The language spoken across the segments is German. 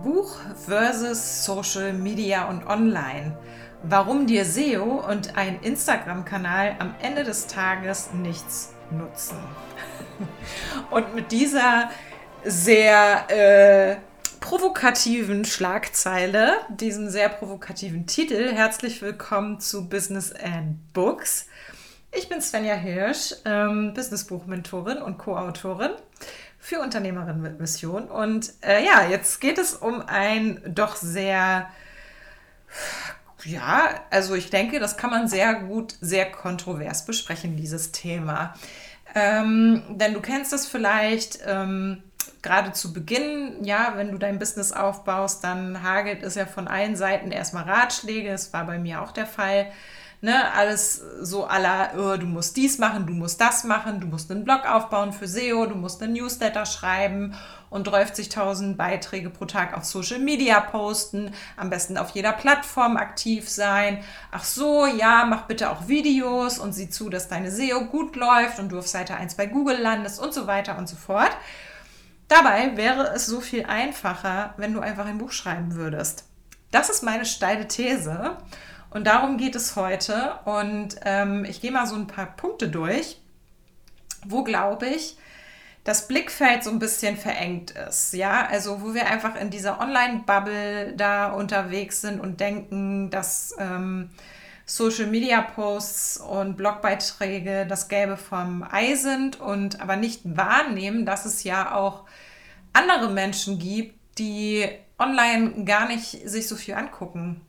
Buch versus Social Media und Online. Warum dir SEO und ein Instagram-Kanal am Ende des Tages nichts nutzen. Und mit dieser sehr äh, provokativen Schlagzeile, diesem sehr provokativen Titel, herzlich willkommen zu Business and Books. Ich bin Svenja Hirsch, ähm, Businessbuchmentorin und Co-Autorin für Unternehmerinnen mit Mission. Und äh, ja, jetzt geht es um ein doch sehr, ja, also ich denke, das kann man sehr gut, sehr kontrovers besprechen, dieses Thema. Ähm, denn du kennst es vielleicht. Ähm, gerade zu Beginn, ja, wenn du dein Business aufbaust, dann hagelt es ja von allen Seiten erstmal Ratschläge. Das war bei mir auch der Fall ne, alles so aller, oh, du musst dies machen, du musst das machen, du musst einen Blog aufbauen für SEO, du musst einen Newsletter schreiben und 30.000 Beiträge pro Tag auf Social Media posten, am besten auf jeder Plattform aktiv sein. Ach so, ja, mach bitte auch Videos und sieh zu, dass deine SEO gut läuft und du auf Seite 1 bei Google landest und so weiter und so fort. Dabei wäre es so viel einfacher, wenn du einfach ein Buch schreiben würdest. Das ist meine steile These. Und darum geht es heute. Und ähm, ich gehe mal so ein paar Punkte durch, wo glaube ich, das Blickfeld so ein bisschen verengt ist. Ja, also wo wir einfach in dieser Online-Bubble da unterwegs sind und denken, dass ähm, Social Media Posts und Blogbeiträge das Gelbe vom Ei sind und aber nicht wahrnehmen, dass es ja auch andere Menschen gibt, die online gar nicht sich so viel angucken.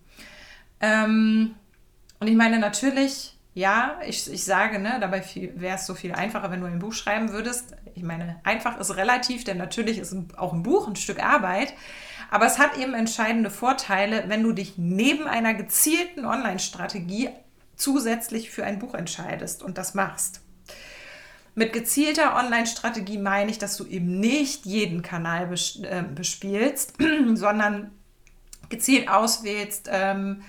Ähm, und ich meine natürlich, ja, ich, ich sage, ne, dabei wäre es so viel einfacher, wenn du ein Buch schreiben würdest. Ich meine, einfach ist relativ, denn natürlich ist auch ein Buch ein Stück Arbeit. Aber es hat eben entscheidende Vorteile, wenn du dich neben einer gezielten Online-Strategie zusätzlich für ein Buch entscheidest und das machst. Mit gezielter Online-Strategie meine ich, dass du eben nicht jeden Kanal äh, bespielst, sondern gezielt auswählst, ähm,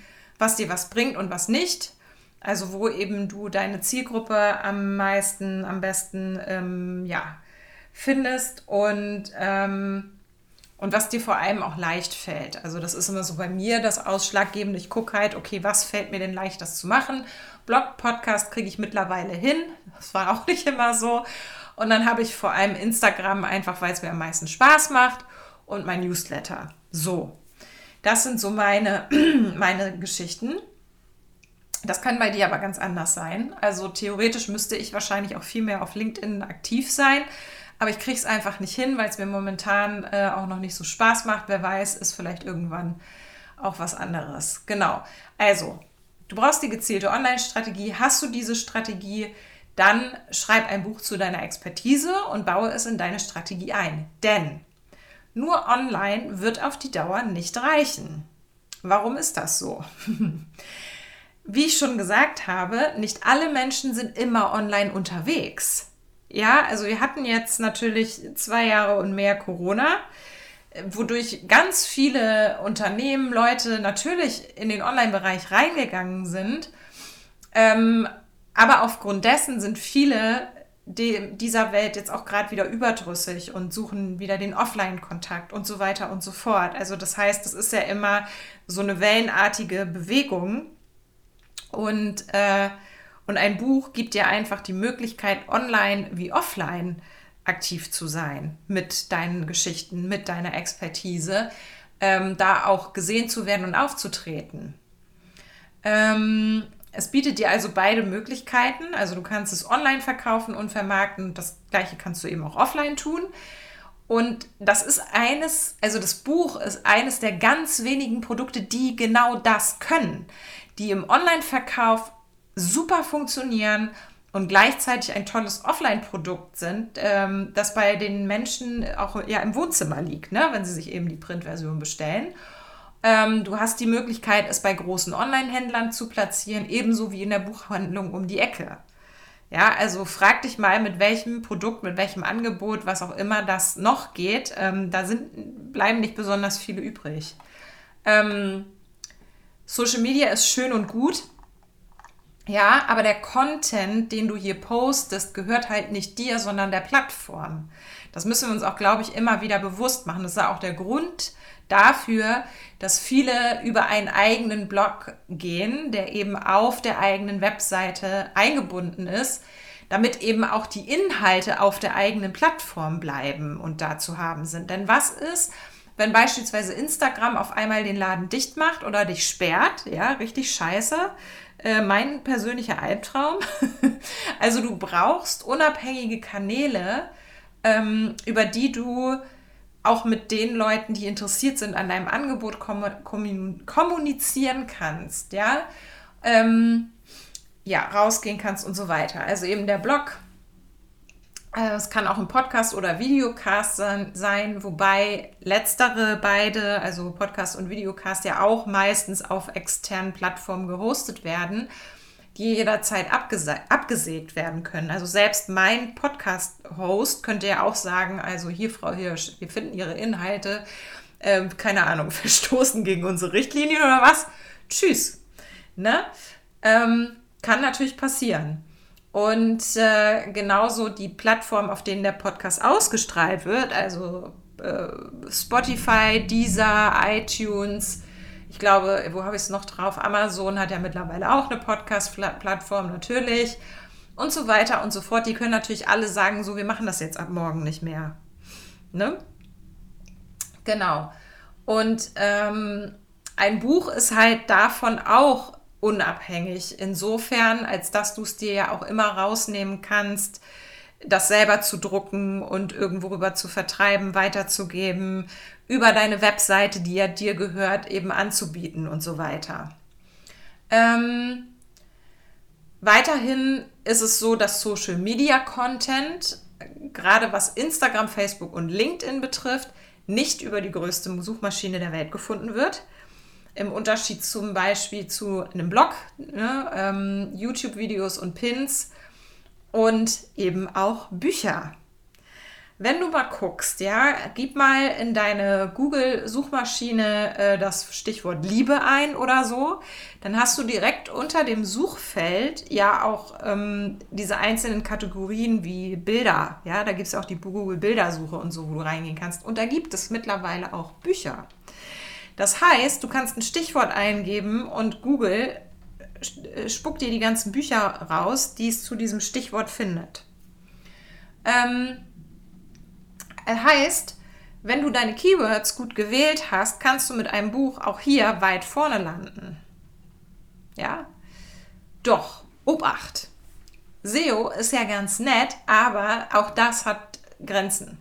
was dir was bringt und was nicht. Also wo eben du deine Zielgruppe am meisten, am besten ähm, ja, findest und, ähm, und was dir vor allem auch leicht fällt. Also das ist immer so bei mir das Ausschlaggebende. Ich gucke halt, okay, was fällt mir denn leicht, das zu machen? Blog, Podcast kriege ich mittlerweile hin. Das war auch nicht immer so. Und dann habe ich vor allem Instagram einfach, weil es mir am meisten Spaß macht und mein Newsletter. So, das sind so meine, meine Geschichten. Das kann bei dir aber ganz anders sein. Also theoretisch müsste ich wahrscheinlich auch viel mehr auf LinkedIn aktiv sein. Aber ich kriege es einfach nicht hin, weil es mir momentan äh, auch noch nicht so Spaß macht. Wer weiß, ist vielleicht irgendwann auch was anderes. Genau. Also, du brauchst die gezielte Online-Strategie. Hast du diese Strategie, dann schreib ein Buch zu deiner Expertise und baue es in deine Strategie ein. Denn nur online wird auf die Dauer nicht reichen. Warum ist das so? Wie ich schon gesagt habe, nicht alle Menschen sind immer online unterwegs. Ja, also wir hatten jetzt natürlich zwei Jahre und mehr Corona, wodurch ganz viele Unternehmen, Leute natürlich in den Online-Bereich reingegangen sind. Ähm, aber aufgrund dessen sind viele de, dieser Welt jetzt auch gerade wieder überdrüssig und suchen wieder den Offline-Kontakt und so weiter und so fort. Also das heißt, es ist ja immer so eine wellenartige Bewegung und, äh, und ein Buch gibt dir einfach die Möglichkeit, online wie offline aktiv zu sein mit deinen Geschichten, mit deiner Expertise, ähm, da auch gesehen zu werden und aufzutreten. Ähm, es bietet dir also beide Möglichkeiten. Also du kannst es online verkaufen und vermarkten. Das gleiche kannst du eben auch offline tun. Und das ist eines, also das Buch ist eines der ganz wenigen Produkte, die genau das können, die im Online-Verkauf super funktionieren und gleichzeitig ein tolles Offline-Produkt sind, ähm, das bei den Menschen auch ja im Wohnzimmer liegt, ne, wenn sie sich eben die Printversion bestellen. Ähm, du hast die Möglichkeit, es bei großen Online-Händlern zu platzieren, ebenso wie in der Buchhandlung um die Ecke. Ja, also frag dich mal, mit welchem Produkt, mit welchem Angebot, was auch immer das noch geht. Ähm, da sind, bleiben nicht besonders viele übrig. Ähm, Social Media ist schön und gut, Ja, aber der Content, den du hier postest, gehört halt nicht dir, sondern der Plattform. Das müssen wir uns auch, glaube ich, immer wieder bewusst machen. Das ist auch der Grund dafür, dass viele über einen eigenen Blog gehen, der eben auf der eigenen Webseite eingebunden ist, damit eben auch die Inhalte auf der eigenen Plattform bleiben und da zu haben sind. Denn was ist, wenn beispielsweise Instagram auf einmal den Laden dicht macht oder dich sperrt, ja, richtig scheiße, äh, mein persönlicher Albtraum. also du brauchst unabhängige Kanäle, ähm, über die du auch mit den Leuten, die interessiert sind an deinem Angebot, kommunizieren kannst, ja, ähm, ja, rausgehen kannst und so weiter. Also eben der Blog, äh, es kann auch ein Podcast oder Videocast sein, wobei letztere beide, also Podcast und Videocast, ja auch meistens auf externen Plattformen gehostet werden, die jederzeit abgese abgesägt werden können. Also selbst mein Podcast-Host könnte ja auch sagen, also hier, Frau Hirsch, wir finden Ihre Inhalte, äh, keine Ahnung, verstoßen gegen unsere Richtlinien oder was. Tschüss. Ne? Ähm, kann natürlich passieren. Und äh, genauso die Plattform, auf denen der Podcast ausgestrahlt wird, also äh, Spotify, Deezer, iTunes, ich glaube, wo habe ich es noch drauf? Amazon hat ja mittlerweile auch eine Podcast-Plattform, natürlich. Und so weiter und so fort. Die können natürlich alle sagen, so, wir machen das jetzt ab morgen nicht mehr. Ne? Genau. Und ähm, ein Buch ist halt davon auch unabhängig. Insofern, als dass du es dir ja auch immer rausnehmen kannst, das selber zu drucken und irgendwo rüber zu vertreiben, weiterzugeben, über deine Webseite, die ja dir gehört, eben anzubieten und so weiter. Ähm, weiterhin ist es so, dass Social Media Content, gerade was Instagram, Facebook und LinkedIn betrifft, nicht über die größte Suchmaschine der Welt gefunden wird. Im Unterschied zum Beispiel zu einem Blog, ne, ähm, YouTube-Videos und Pins und eben auch Bücher. Wenn du mal guckst, ja, gib mal in deine Google-Suchmaschine äh, das Stichwort Liebe ein oder so, dann hast du direkt unter dem Suchfeld ja auch ähm, diese einzelnen Kategorien wie Bilder. Ja, da gibt es auch die Google-Bildersuche und so, wo du reingehen kannst. Und da gibt es mittlerweile auch Bücher. Das heißt, du kannst ein Stichwort eingeben und Google spuckt dir die ganzen Bücher raus, die es zu diesem Stichwort findet. Ähm, heißt, wenn du deine Keywords gut gewählt hast, kannst du mit einem Buch auch hier weit vorne landen. Ja? Doch, Obacht. SEO ist ja ganz nett, aber auch das hat Grenzen.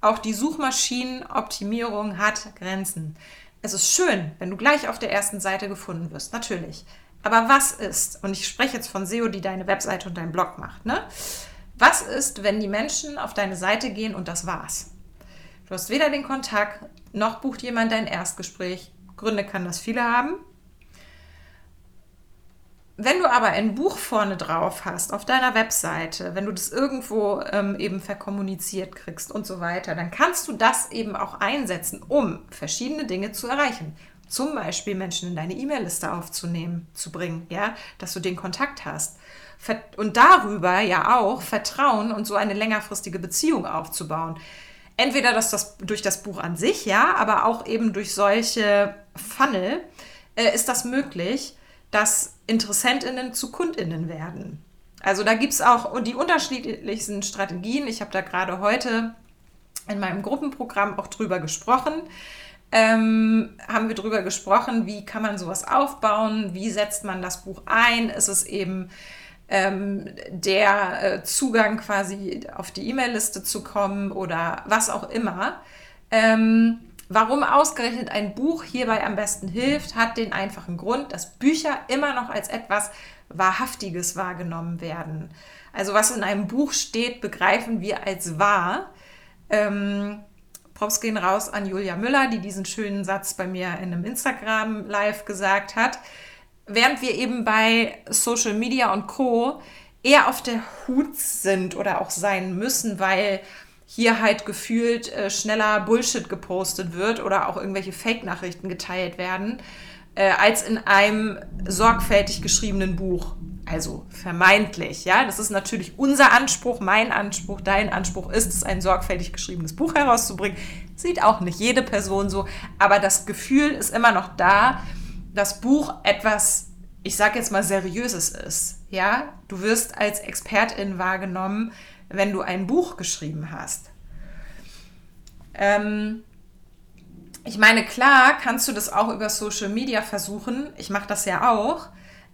Auch die Suchmaschinenoptimierung hat Grenzen. Es ist schön, wenn du gleich auf der ersten Seite gefunden wirst, natürlich. Aber was ist, und ich spreche jetzt von SEO, die deine Webseite und deinen Blog macht, ne? Was ist, wenn die Menschen auf deine Seite gehen und das war's? Du hast weder den Kontakt, noch bucht jemand dein Erstgespräch. Gründe kann das viele haben. Wenn du aber ein Buch vorne drauf hast, auf deiner Webseite, wenn du das irgendwo ähm, eben verkommuniziert kriegst und so weiter, dann kannst du das eben auch einsetzen, um verschiedene Dinge zu erreichen. Zum Beispiel Menschen in deine E-Mail-Liste aufzunehmen, zu bringen, ja, dass du den Kontakt hast. Und darüber ja auch Vertrauen und so eine längerfristige Beziehung aufzubauen. Entweder das, das durch das Buch an sich, ja, aber auch eben durch solche Funnel äh, ist das möglich dass Interessentinnen zu Kundinnen werden. Also da gibt es auch die unterschiedlichsten Strategien. Ich habe da gerade heute in meinem Gruppenprogramm auch drüber gesprochen. Ähm, haben wir drüber gesprochen, wie kann man sowas aufbauen, wie setzt man das Buch ein, ist es eben ähm, der äh, Zugang quasi auf die E-Mail-Liste zu kommen oder was auch immer. Ähm, Warum ausgerechnet ein Buch hierbei am besten hilft, hat den einfachen Grund, dass Bücher immer noch als etwas Wahrhaftiges wahrgenommen werden. Also was in einem Buch steht, begreifen wir als wahr. Ähm, Props gehen raus an Julia Müller, die diesen schönen Satz bei mir in einem Instagram-Live gesagt hat. Während wir eben bei Social Media und Co. eher auf der Hut sind oder auch sein müssen, weil hier halt gefühlt äh, schneller Bullshit gepostet wird oder auch irgendwelche Fake-Nachrichten geteilt werden, äh, als in einem sorgfältig geschriebenen Buch. Also vermeintlich, ja. Das ist natürlich unser Anspruch, mein Anspruch, dein Anspruch ist es, ein sorgfältig geschriebenes Buch herauszubringen. Sieht auch nicht jede Person so, aber das Gefühl ist immer noch da, dass Buch etwas, ich sage jetzt mal, seriöses ist. Ja, du wirst als Expertin wahrgenommen, wenn du ein Buch geschrieben hast. Ähm, ich meine, klar kannst du das auch über Social Media versuchen. Ich mache das ja auch.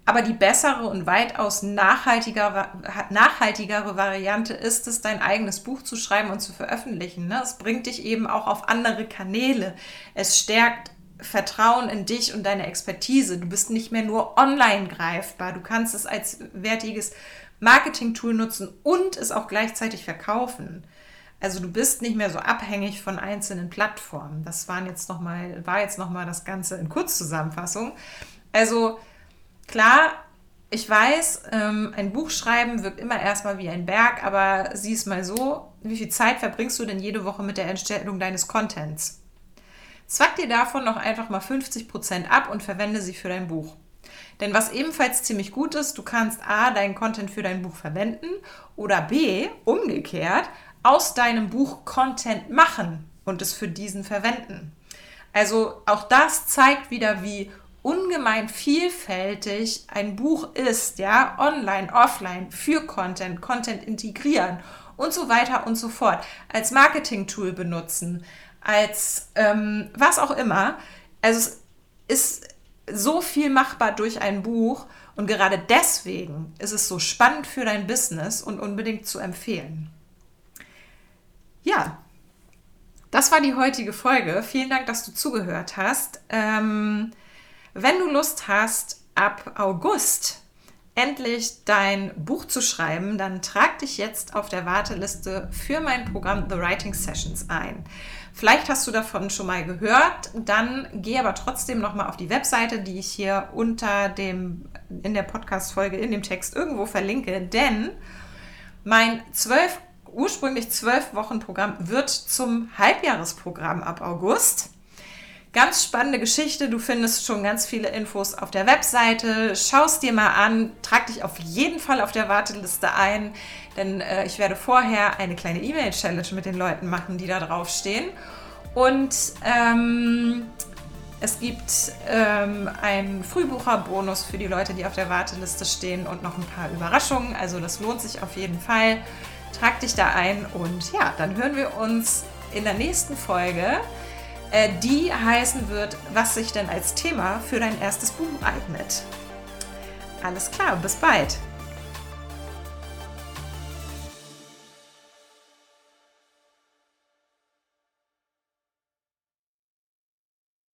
Aber die bessere und weitaus nachhaltigere, nachhaltigere Variante ist es, dein eigenes Buch zu schreiben und zu veröffentlichen. Ne? Es bringt dich eben auch auf andere Kanäle. Es stärkt Vertrauen in dich und deine Expertise. Du bist nicht mehr nur online greifbar. Du kannst es als wertiges Marketing-Tool nutzen und es auch gleichzeitig verkaufen. Also du bist nicht mehr so abhängig von einzelnen Plattformen. Das waren jetzt noch mal, war jetzt nochmal das Ganze in Kurzzusammenfassung. Also klar, ich weiß, ähm, ein Buch schreiben wirkt immer erstmal wie ein Berg, aber sieh es mal so, wie viel Zeit verbringst du denn jede Woche mit der Entstellung deines Contents? Zwack dir davon noch einfach mal 50% ab und verwende sie für dein Buch. Denn was ebenfalls ziemlich gut ist, du kannst A, deinen Content für dein Buch verwenden oder B, umgekehrt, aus deinem Buch Content machen und es für diesen verwenden. Also auch das zeigt wieder, wie ungemein vielfältig ein Buch ist, ja, online, offline, für Content, Content integrieren und so weiter und so fort, als Marketing-Tool benutzen, als ähm, was auch immer. Also es ist so viel machbar durch ein Buch und gerade deswegen ist es so spannend für dein Business und unbedingt zu empfehlen. Ja, das war die heutige Folge. Vielen Dank, dass du zugehört hast. Ähm, wenn du Lust hast, ab August endlich dein Buch zu schreiben, dann trag dich jetzt auf der Warteliste für mein Programm The Writing Sessions ein. Vielleicht hast du davon schon mal gehört, dann geh aber trotzdem noch mal auf die Webseite, die ich hier unter dem in der Podcast Folge in dem Text irgendwo verlinke, denn mein zwölf ursprünglich zwölf Wochen Programm wird zum Halbjahresprogramm ab August. Ganz spannende Geschichte. Du findest schon ganz viele Infos auf der Webseite. Schau es dir mal an. Trag dich auf jeden Fall auf der Warteliste ein, denn äh, ich werde vorher eine kleine E-Mail-Challenge mit den Leuten machen, die da draufstehen. Und ähm, es gibt ähm, einen Frühbucherbonus für die Leute, die auf der Warteliste stehen und noch ein paar Überraschungen. Also das lohnt sich auf jeden Fall. Trag dich da ein und ja, dann hören wir uns in der nächsten Folge die heißen wird, was sich denn als Thema für dein erstes Buch eignet. Alles klar, bis bald.